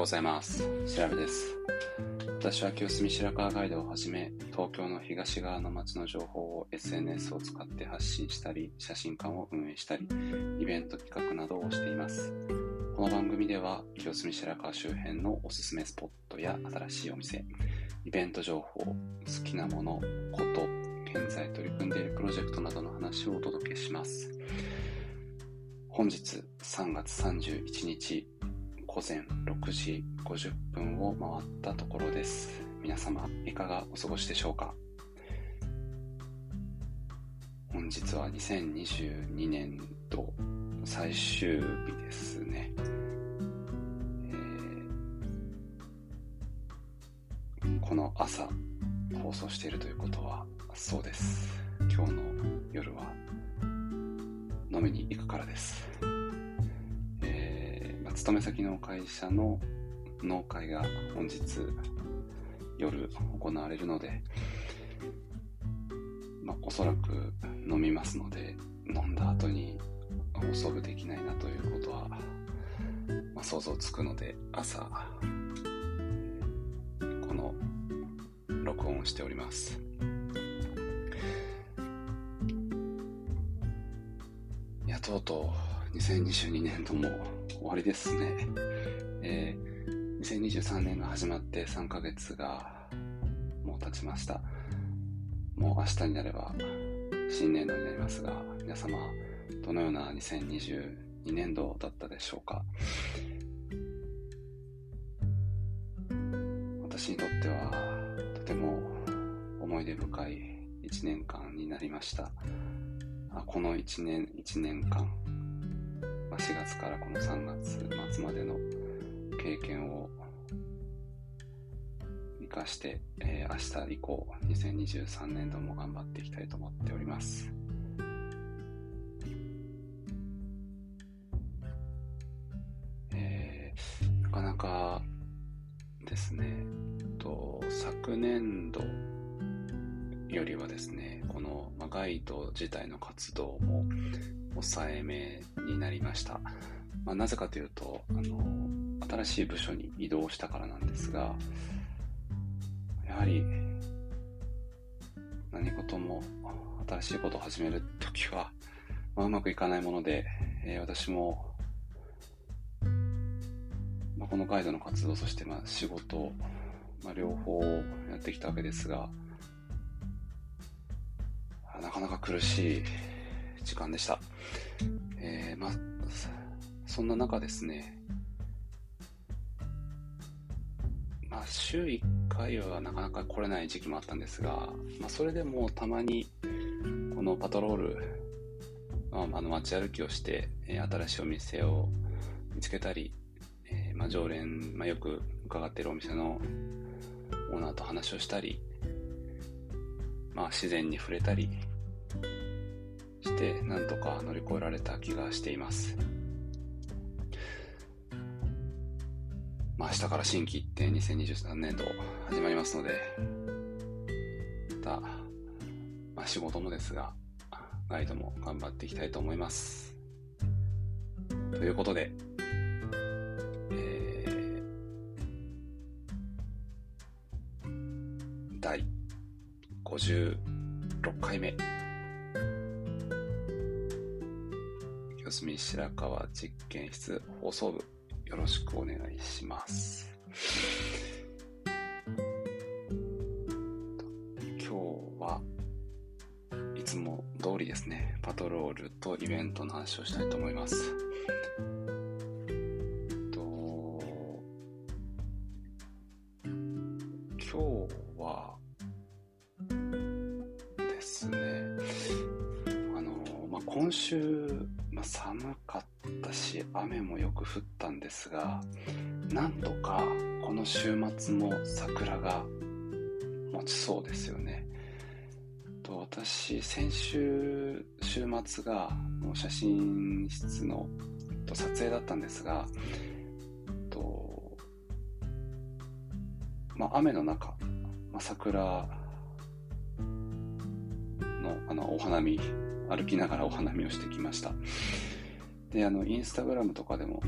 ようございます。調べです。私は清澄白河ガイドをはじめ、東京の東側の街の情報を SNS を使って発信したり、写真館を運営したり、イベント企画などをしています。この番組では、清澄白河周辺のおすすめスポットや新しいお店、イベント情報、好きなもの、こと、現在取り組んでいるプロジェクトなどの話をお届けします。本日3月31日午前6時50分を回ったところです。皆様、いかがお過ごしでしょうか？本日は2022年度最終日ですね。えーこの朝放送しているということはそうです。今日の夜は飲みに行くからです。勤め先の会社の農会が本日夜行われるので、まあ、おそらく飲みますので、飲んだ後に放送部できないなということは、まあ、想像つくので、朝、この録音しております。いや、とうとう2022年度も終わりですね。えー2023年が始まって3ヶ月がもう経ちました。もう明日になれば新年度になりますが、皆様、どのような2022年度だったでしょうか？私にとってはとても思い出深い1年間になりました。あこの1年、1年間、4月からこの3月末までの経験を生かして、えー明日以降、2023年度も頑張っていきたいと思っております。えーなかなかですね、と昨年度よりはですね、この、ガイド自体の活動も抑えめになりました。まあ、なぜかというと、あの、新しい部署に移動したからなんですが、やはり、何事も新しいことを始めるときは、まあ、うまくいかないもので、えー私も、まあ、このガイドの活動、そしてまあ仕事、まあ、両方やってきたわけですが、なかなか苦しい時間でした。えーま、そんな中ですね、まあ、週1回はなかなか来れない時期もあったんですが、まあ、それでもたまにこのパトロール、まあ、あの街歩きをして、え新しいお店を見つけたり、えーまあ、常連、まあ、よく伺っているお店のオーナーと話をしたり、まあ、自然に触れたりして、なんとか乗り越えられた気がしています。まあ、明日から新規一点2023年度始まりますので、また、まあ、仕事もですが、ガイドも頑張っていきたいと思います。ということで、えー、第56回目、清澄白河実験室放送部、よろしくお願いします。今日はいつも通りですね、パトロールとイベントの話をしたいと思います。今日はですね、あの、まあ、今週、まあ、寒かったし、雨もよく降ったんですが、なんとかこの週末も桜が持ちそうですよね。と私、先週週末がもう写真室のと撮影だったんですが、とまあ、雨の中、まあ、桜のあのお花見、歩きながらお花見をしてきました。で、あの、インスタグラムとかでも、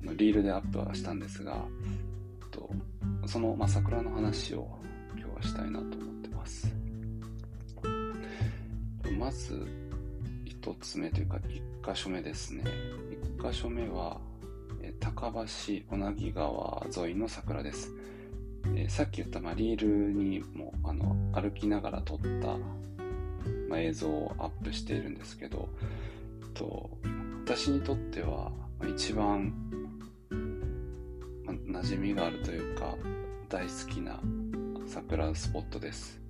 あのリールでアップはしたんですがと、その、まあ、桜の話を今日はしたいなと思ってます。まず、一つ目というか、一箇所目ですね。一箇所目は、高橋小名木川沿いの桜です。えさっき言った、まあ、リールにもあの歩きながら撮った、まあ、映像をアップしているんですけど、と私にとっては一番、まあ、馴染みがあるというか大好きな桜スポットです。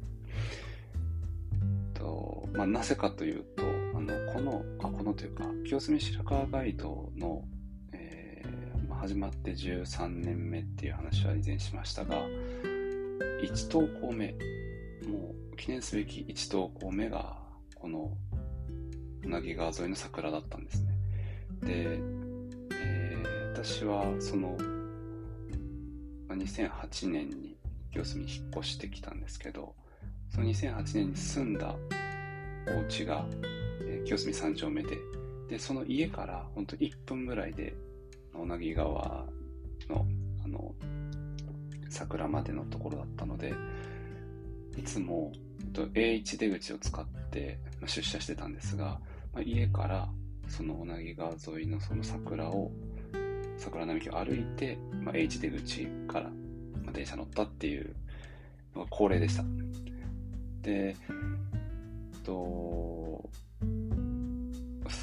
とまあ、なぜかというとあのこのあこのというか清澄白河ガイドの、えーまあ、始まって13年目っていう話は以前しましたが1投稿目もう記念すべき1投稿目がこのうなぎ川沿いの桜だったんですね。で、えー、私はその2008年に清澄に引っ越してきたんですけどその2008年に住んだお家が、えー、清澄三丁目ででその家から本当1分ぐらいで小名木川のあの桜までのところだったのでいつもえっと A1 出口を使って出社してたんですが、まあ、家からその小名木川沿いのその桜を桜並木を歩いて、まあ、H 出口から、まあ、電車乗ったっていうのが恒例でした。でえっと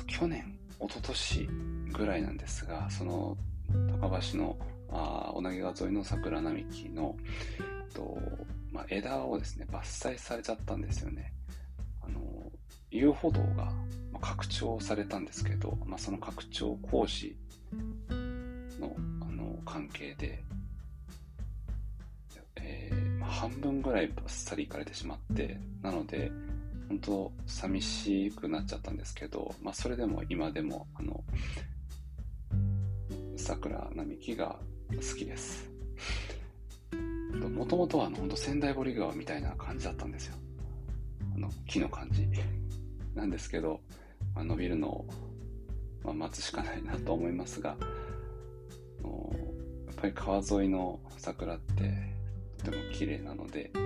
去年一昨年ぐらいなんですがその高橋のあ小名木川沿いの桜並木のえっと、まあ、枝をですね伐採されちゃったんですよね。あの遊歩道が拡張されたんですけど、まあ、その拡張工事のあの関係で、えー、まあ、半分ぐらいバッサリいかれてしまってなので本当寂しくなっちゃったんですけど、まあ、それでも今でもあの桜並木が好きです。もともとはあの本当仙台堀川みたいな感じだったんですよあの木の感じなんですけどまあ、伸びるのを、まあ、待つしかないなと思いますが、やっぱり川沿いの桜ってとても綺麗なので、え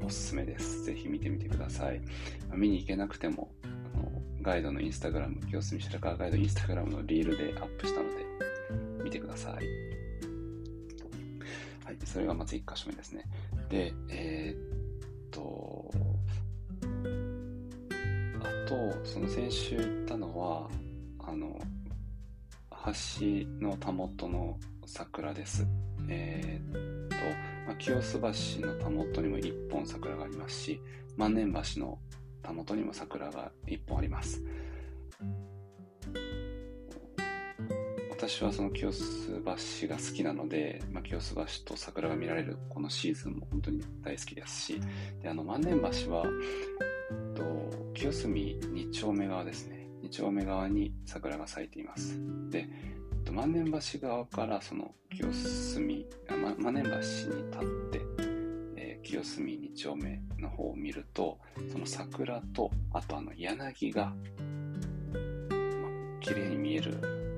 ー、おすすめです。ぜひ見てみてください。まあ、見に行けなくても、あのガイドのインスタグラム、清澄白河ガイドインスタグラムのリールでアップしたので、見てください。い、それがまず1箇所目ですね。で、えー、っと、あとその先週言ったのはあの橋のたもとの桜ですえー、っと、まあ、清洲橋のたもとにも1本桜がありますし万年橋のたもとにも桜が1本あります私はその清洲橋が好きなので、まあ、清洲橋と桜が見られるこのシーズンも本当に大好きですしであの万年橋はえっと清澄2丁目側ですね。2丁目側に桜が咲いています。でえっと万年橋側からその清澄、ま、万年橋に立って、え、清澄2丁目の方を見るとその桜とあとあの柳が、ま、綺麗に見える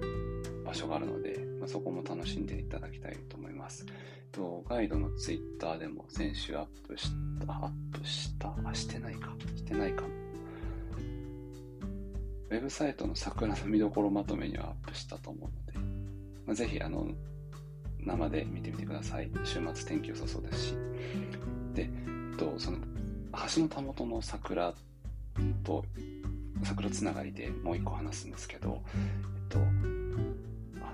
場所があるので、まあ、そこも楽しんでいただきたいと思います。とガイドのツイッターでも先週アップしたアップしたあしてないか。してないか。もウェブサイトの桜の見どころまとめにはアップしたと思うので、まあ、ぜひあの生で見てみてください。週末天気良さそうですし。でとその橋のたもとの桜と桜つながりでもう一個話すんですけど、えっと、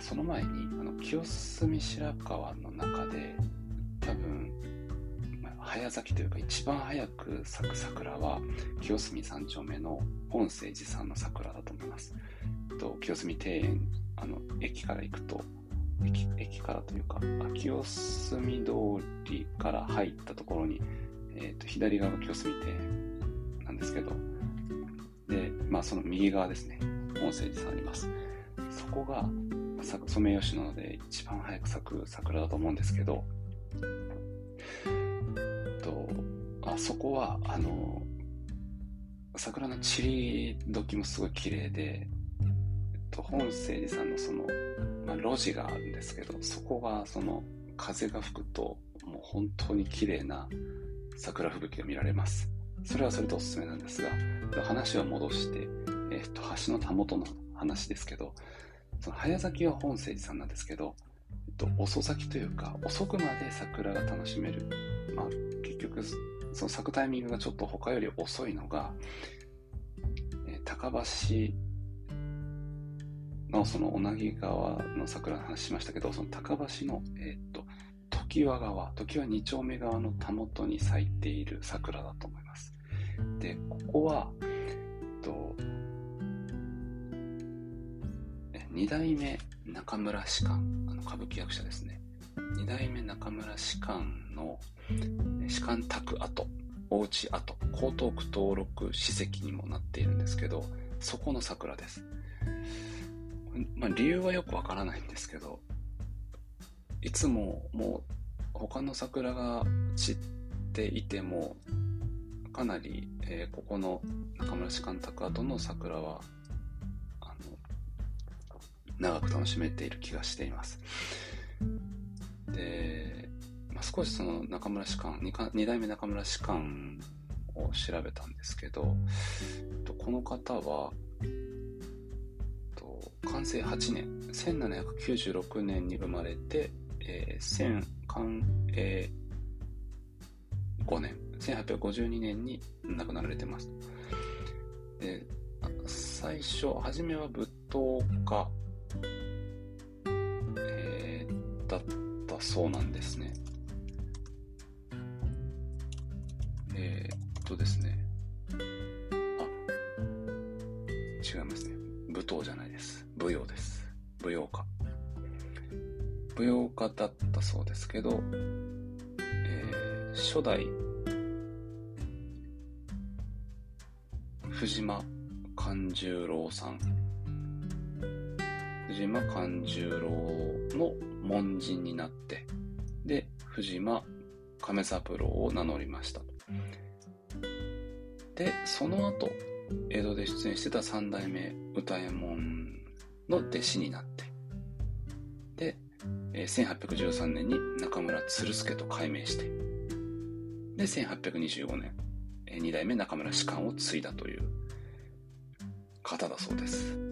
その前にあの清澄白河の中で多分まあ早咲きというか一番早く咲く桜は清澄三丁目の本誠寺さんの桜だと思います。と清澄庭園あの駅から行くと駅駅からというか清澄通りから入ったところに、えーと、左側が清澄庭園なんですけどで、まあ、その右側ですね本誠寺さんあります。そこがソメイヨシノで一番早く咲く桜だと思うんですけどとあそこはあの桜の散り時もすごい綺麗でと本誠寺さんのその、まあ、路地があるんですけどそこがその風が吹くと、もう本当に綺麗な桜吹雪が見られます。それはそれでおすすめなんですが、話を戻して、えっ、と、橋のたもとの話ですけど、その早咲きは本聖寺さんなんですけど、えっと、遅咲きというか、遅くまで桜が楽しめる。まあ、結局、その咲くタイミングがちょっと他より遅いのが、えー、高橋のその小名木川の桜の話しましたけど、その高橋の、えっ、と、常盤川、常盤二丁目川のたもとに咲いている桜だと思います。で、ここは、えっと、二代目中村士官、あの歌舞伎役者ですね。二代目中村士官の士官宅跡、おうち跡、江東区登録史跡にもなっているんですけど、そこの桜です。まあ、理由はよくわからないんですけど、いつももう他の桜が散っていても、かなり、えー、ここの中村士官宅跡の桜は、長く楽しめている気がしています。で、まあ、少しその中村士官、2 2代目中村士官を調べたんですけど、この方は、完成8年、1796年に生まれて、えー、1000えー、5年、1852年に亡くなられてます。で最初、初めは仏塔家、だったそうなんですね。えー、っとですね。あ、違いますね。舞踏じゃないです。舞踊です。舞踊家。舞踊家だったそうですけど、えー、初代藤間勘十郎さん藤間勘十郎の門人になってで藤間亀三郎を名乗りましたでその後江戸で出演してた三代目歌右衛門の弟子になってで、1813年に中村鶴助と改名してで1825年、え、2代目中村士官を継いだという方だそうです。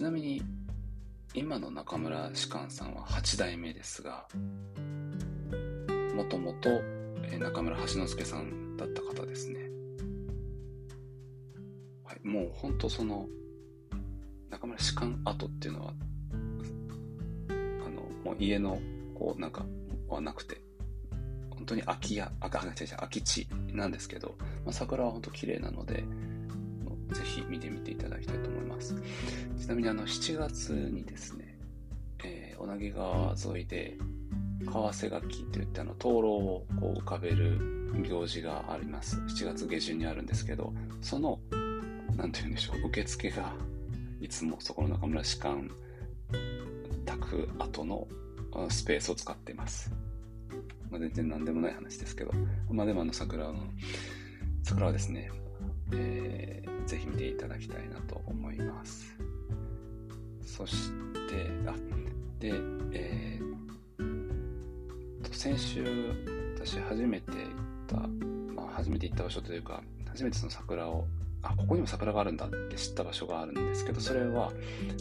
ちなみに今の中村士官さんは8代目ですがもともと中村橋之助さんだった方ですね。はい、もう本当その、中村士官跡っていうのは、あの、もう家の、こう、なんか、はなくて、本当に空き家、あ、違う違う、空き地なんですけど、まあ、桜は本当綺麗なので、ぜひ見てみていただきたいと思います。ちなみにあの、7月にですね、えー、小名木川沿いで、川瀬垣といってあの灯籠をこう浮かべる行事があります。7月下旬にあるんですけどその何て言うんでしょう受付がいつもそこの中村士官宅跡のスペースを使っています、まあ、全然何でもない話ですけど。まあでもあの桜の桜はですね、えー、ぜひ見ていただきたいなと思いますそしてあでえー先週、私初めて行った、まあ、初めて行った場所というか、初めてその桜を、あ、ここにも桜があるんだって知った場所があるんですけど、それは、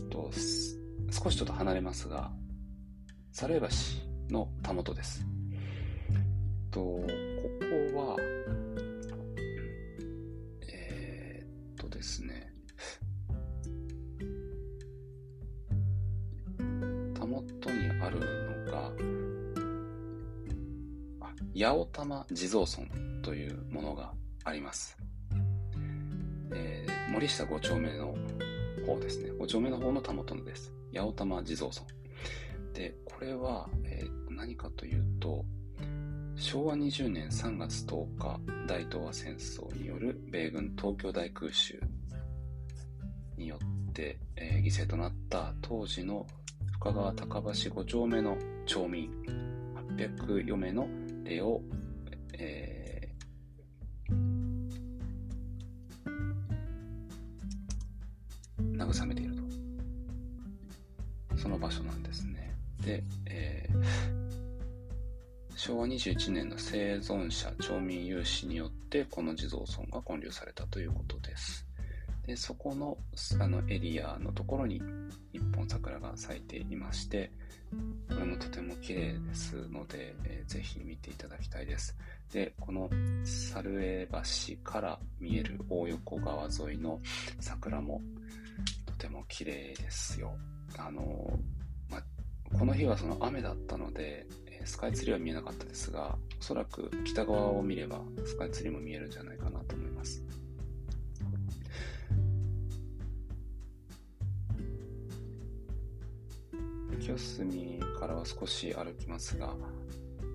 と少しちょっと離れますが、猿橋のたもとです。と、ここは、ですね、たもとにあるのが、八尾玉地蔵村というものがあります。えー、森下5丁目の方ですね。5丁目の方のたもとのです。八尾玉地蔵村。で、これは、えー、何かというと、昭和20年3月10日、大東亜戦争による米軍東京大空襲によって、えー、犠牲となった当時の深川高橋5丁目の町民804名の霊を、えー、慰めていると。その場所なんですね。で、えー、昭和21年の生存者町民有志によってこの地蔵村が建立されたということです。でそこのあのエリアのところに一本桜が咲いていましてこれもとても綺麗ですので、えー、ぜひ見ていただきたいですでこの猿江橋から見える大横川沿いの桜もとても綺麗ですよあの、ま、この日はその雨だったのでスカイツリーは見えなかったですがおそらく北側を見ればスカイツリーも見えるんじゃないかなと思います清澄からは少し歩きますが、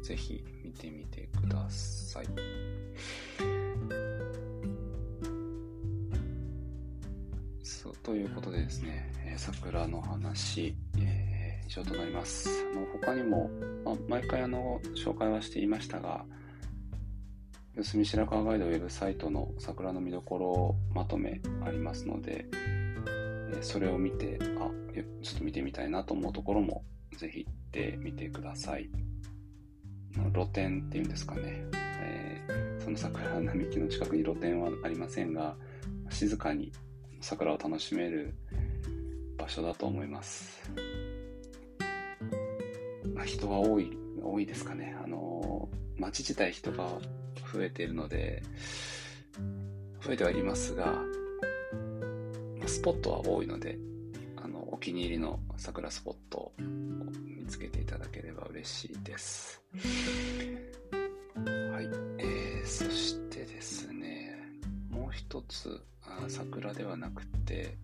ぜひ見てみてください。そうということでですね、え桜の話、以上となります。あの他にも、まあ、毎回あの紹介はしていましたが、四隅白川ガイドウェブサイトの桜の見どころをまとめありますので、えそれを見て、あ、ちょっと見てみたいなと思うところも、ぜひ行ってみてください。露店っていうんですかね。えー、その桜並木の近くに露店はありませんが、静かに桜を楽しめる場所だと思います。人は多い、多いですかね。あの、街自体人が増えているので、増えてはいますが、スポットは多いので、あの、お気に入りの桜スポットを見つけていただければ嬉しいです。はい。えー、そしてですね、もう一つ、あ桜ではなくて、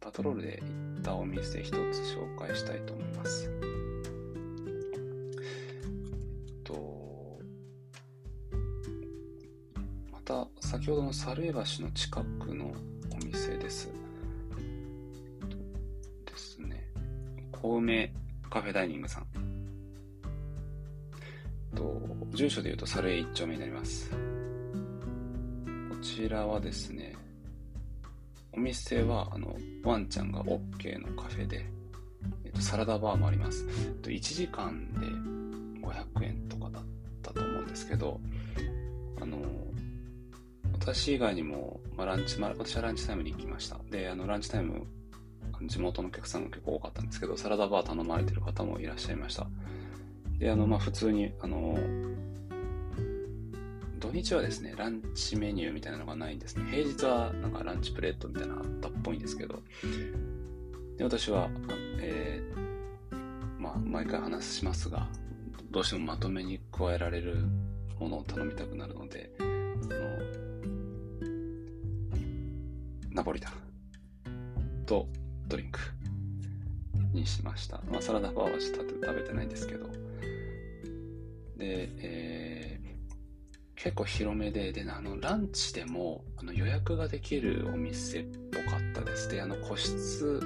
パトロールで行ったお店一つ紹介したいと思います。先ほどの猿江橋の近くのお店です。ですね小梅カフェダイニングさん。と住所で言うと猿江一丁目になります。こちらはですね、お店はあのワンちゃんが OK のカフェで、えっと、サラダバーもあります。えっと、1時間で500円とかだったと思うんですけど、あの、私以外にも、まあ、ランチ、まあ、私はランチタイムに行きました。で、あの、ランチタイム地元のお客さんが結構多かったんですけど、サラダバー頼まれてる方もいらっしゃいました。で、あの、まあ、普通に、あの、土日はですね、ランチメニューみたいなのがないんですね。平日はなんかランチプレートみたいなのあったっぽいんですけど、で、私は、えー、まあ、毎回話しますが、どうしてもまとめに加えられるものを頼みたくなるので、ナポリタンとドリンクにしました。まあ、サラダバーはちょっと食べてないんですけど。で、えー、結構広めで、で、あの、ランチでもあの予約ができるお店っぽかったです。で、あの、個室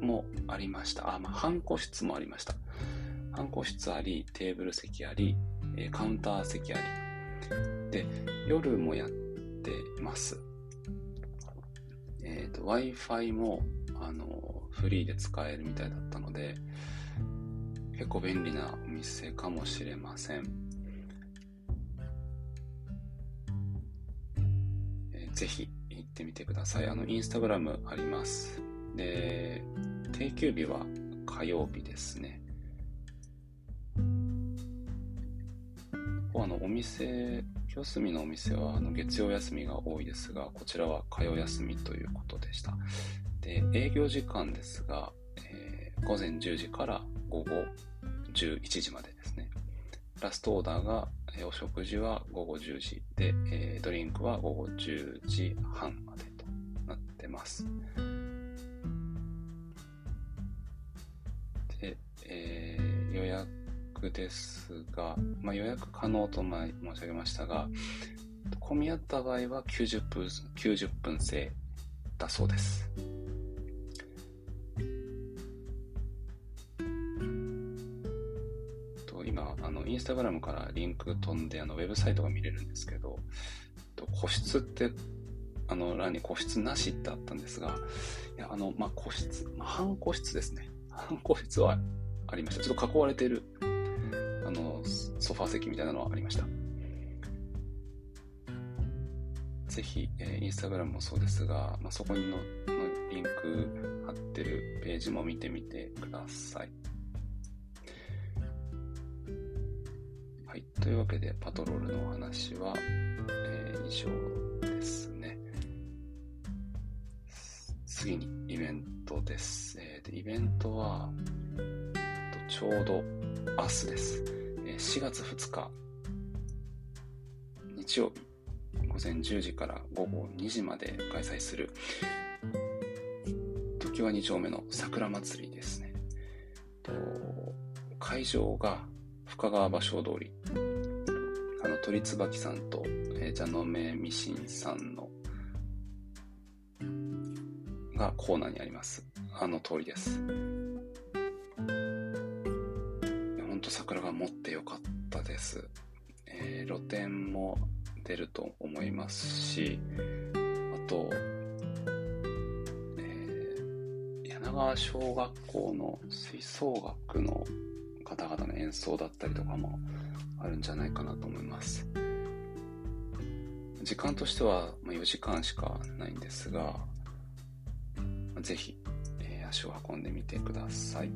もありました。あ、まあ、半個室もありました。半個室あり、テーブル席あり、えカウンター席あり。で、夜もやってます。と、Wi-Fi もあの、フリーで使えるみたいだったので、結構便利なお店かもしれません。えー、ぜひ行ってみてください。あの、インスタグラムあります。で、定休日は火曜日ですね。あのお店、清澄のお店はあの月曜休みが多いですが、こちらは火曜休みということでした。で、営業時間ですが、えー、午前10時から午後11時までですね。ラストオーダーが、えー、お食事は午後10時で、えー、ドリンクは午後10時半までとなってます。で、えー、予約ですが、まあ、予約可能と申し上げましたが、混み合った場合は90分 ,90 分制だそうです。と今あのインスタグラムからリンク飛んで、あの、ウェブサイトが見れるんですけど、個室って、あの、欄に個室なしってあったんですが、いや、あの、まあ、個室、まあ、半個室ですね。観光室はありました。ちょっと囲われている、ソファー席みたいなのはありました。ぜひ、えー、インスタグラムもそうですが、まあ、そこにののリンク貼ってるページも見てみてください。はい。というわけで、パトロールのお話は、えー、以上ですね。次にイベントです。えー、でイベントは、ちょうど明日です。4月2日、日曜日、午前10時から午後2時まで開催する、時は2丁目の桜祭りですね。会場が深川芭蕉通り。あの、鳥椿さんと、えー、蛇の目ミシンさんの、がコーナーにあります。あの通りです。桜が持ってよかったです。えー、露店も出ると思いますし、あと、えー、柳川小学校の吹奏楽の方々の演奏だったりとかもあるんじゃないかなと思います。時間としては4時間しかないんですが、ぜひ、えー、足を運んでみてください。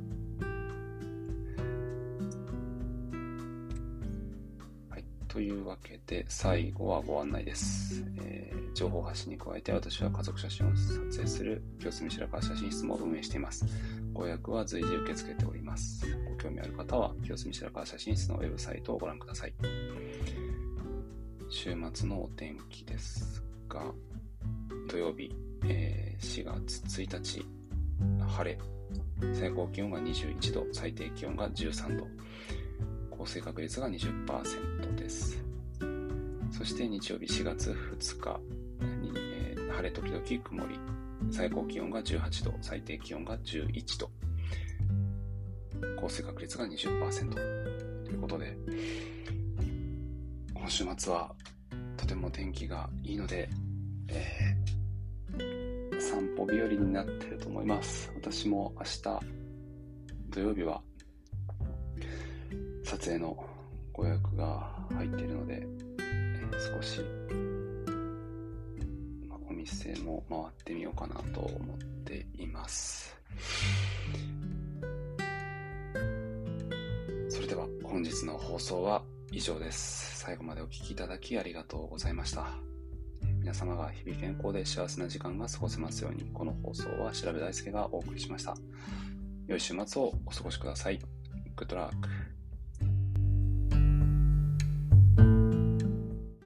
というわけで、最後はご案内です。えー、情報発信に加えて、私は家族写真を撮影する清澄白河写真室も運営しています。ご予約は随時受け付けております。ご興味ある方は、清澄白河写真室のウェブサイトをご覧ください。週末のお天気ですが、土曜日、えー、4月1日、晴れ、最高気温が21度、最低気温が13度。降水確率が20%です。そして日曜日4月2日に、えー、晴れ時々曇り、最高気温が18度、最低気温が11度、降水確率が20%ということで、今週末はとても天気がいいので、えー、散歩日和になってると思います。私も明日土曜日は撮影のご予約が入っているので、えー、少し、まあ、お店も回ってみようかなと思っています。それでは本日の放送は以上です。最後までお聴きいただきありがとうございました。皆様が日々健康で幸せな時間が過ごせますように、この放送は調べ大輔がお送りしました。良い週末をお過ごしください。Good luck.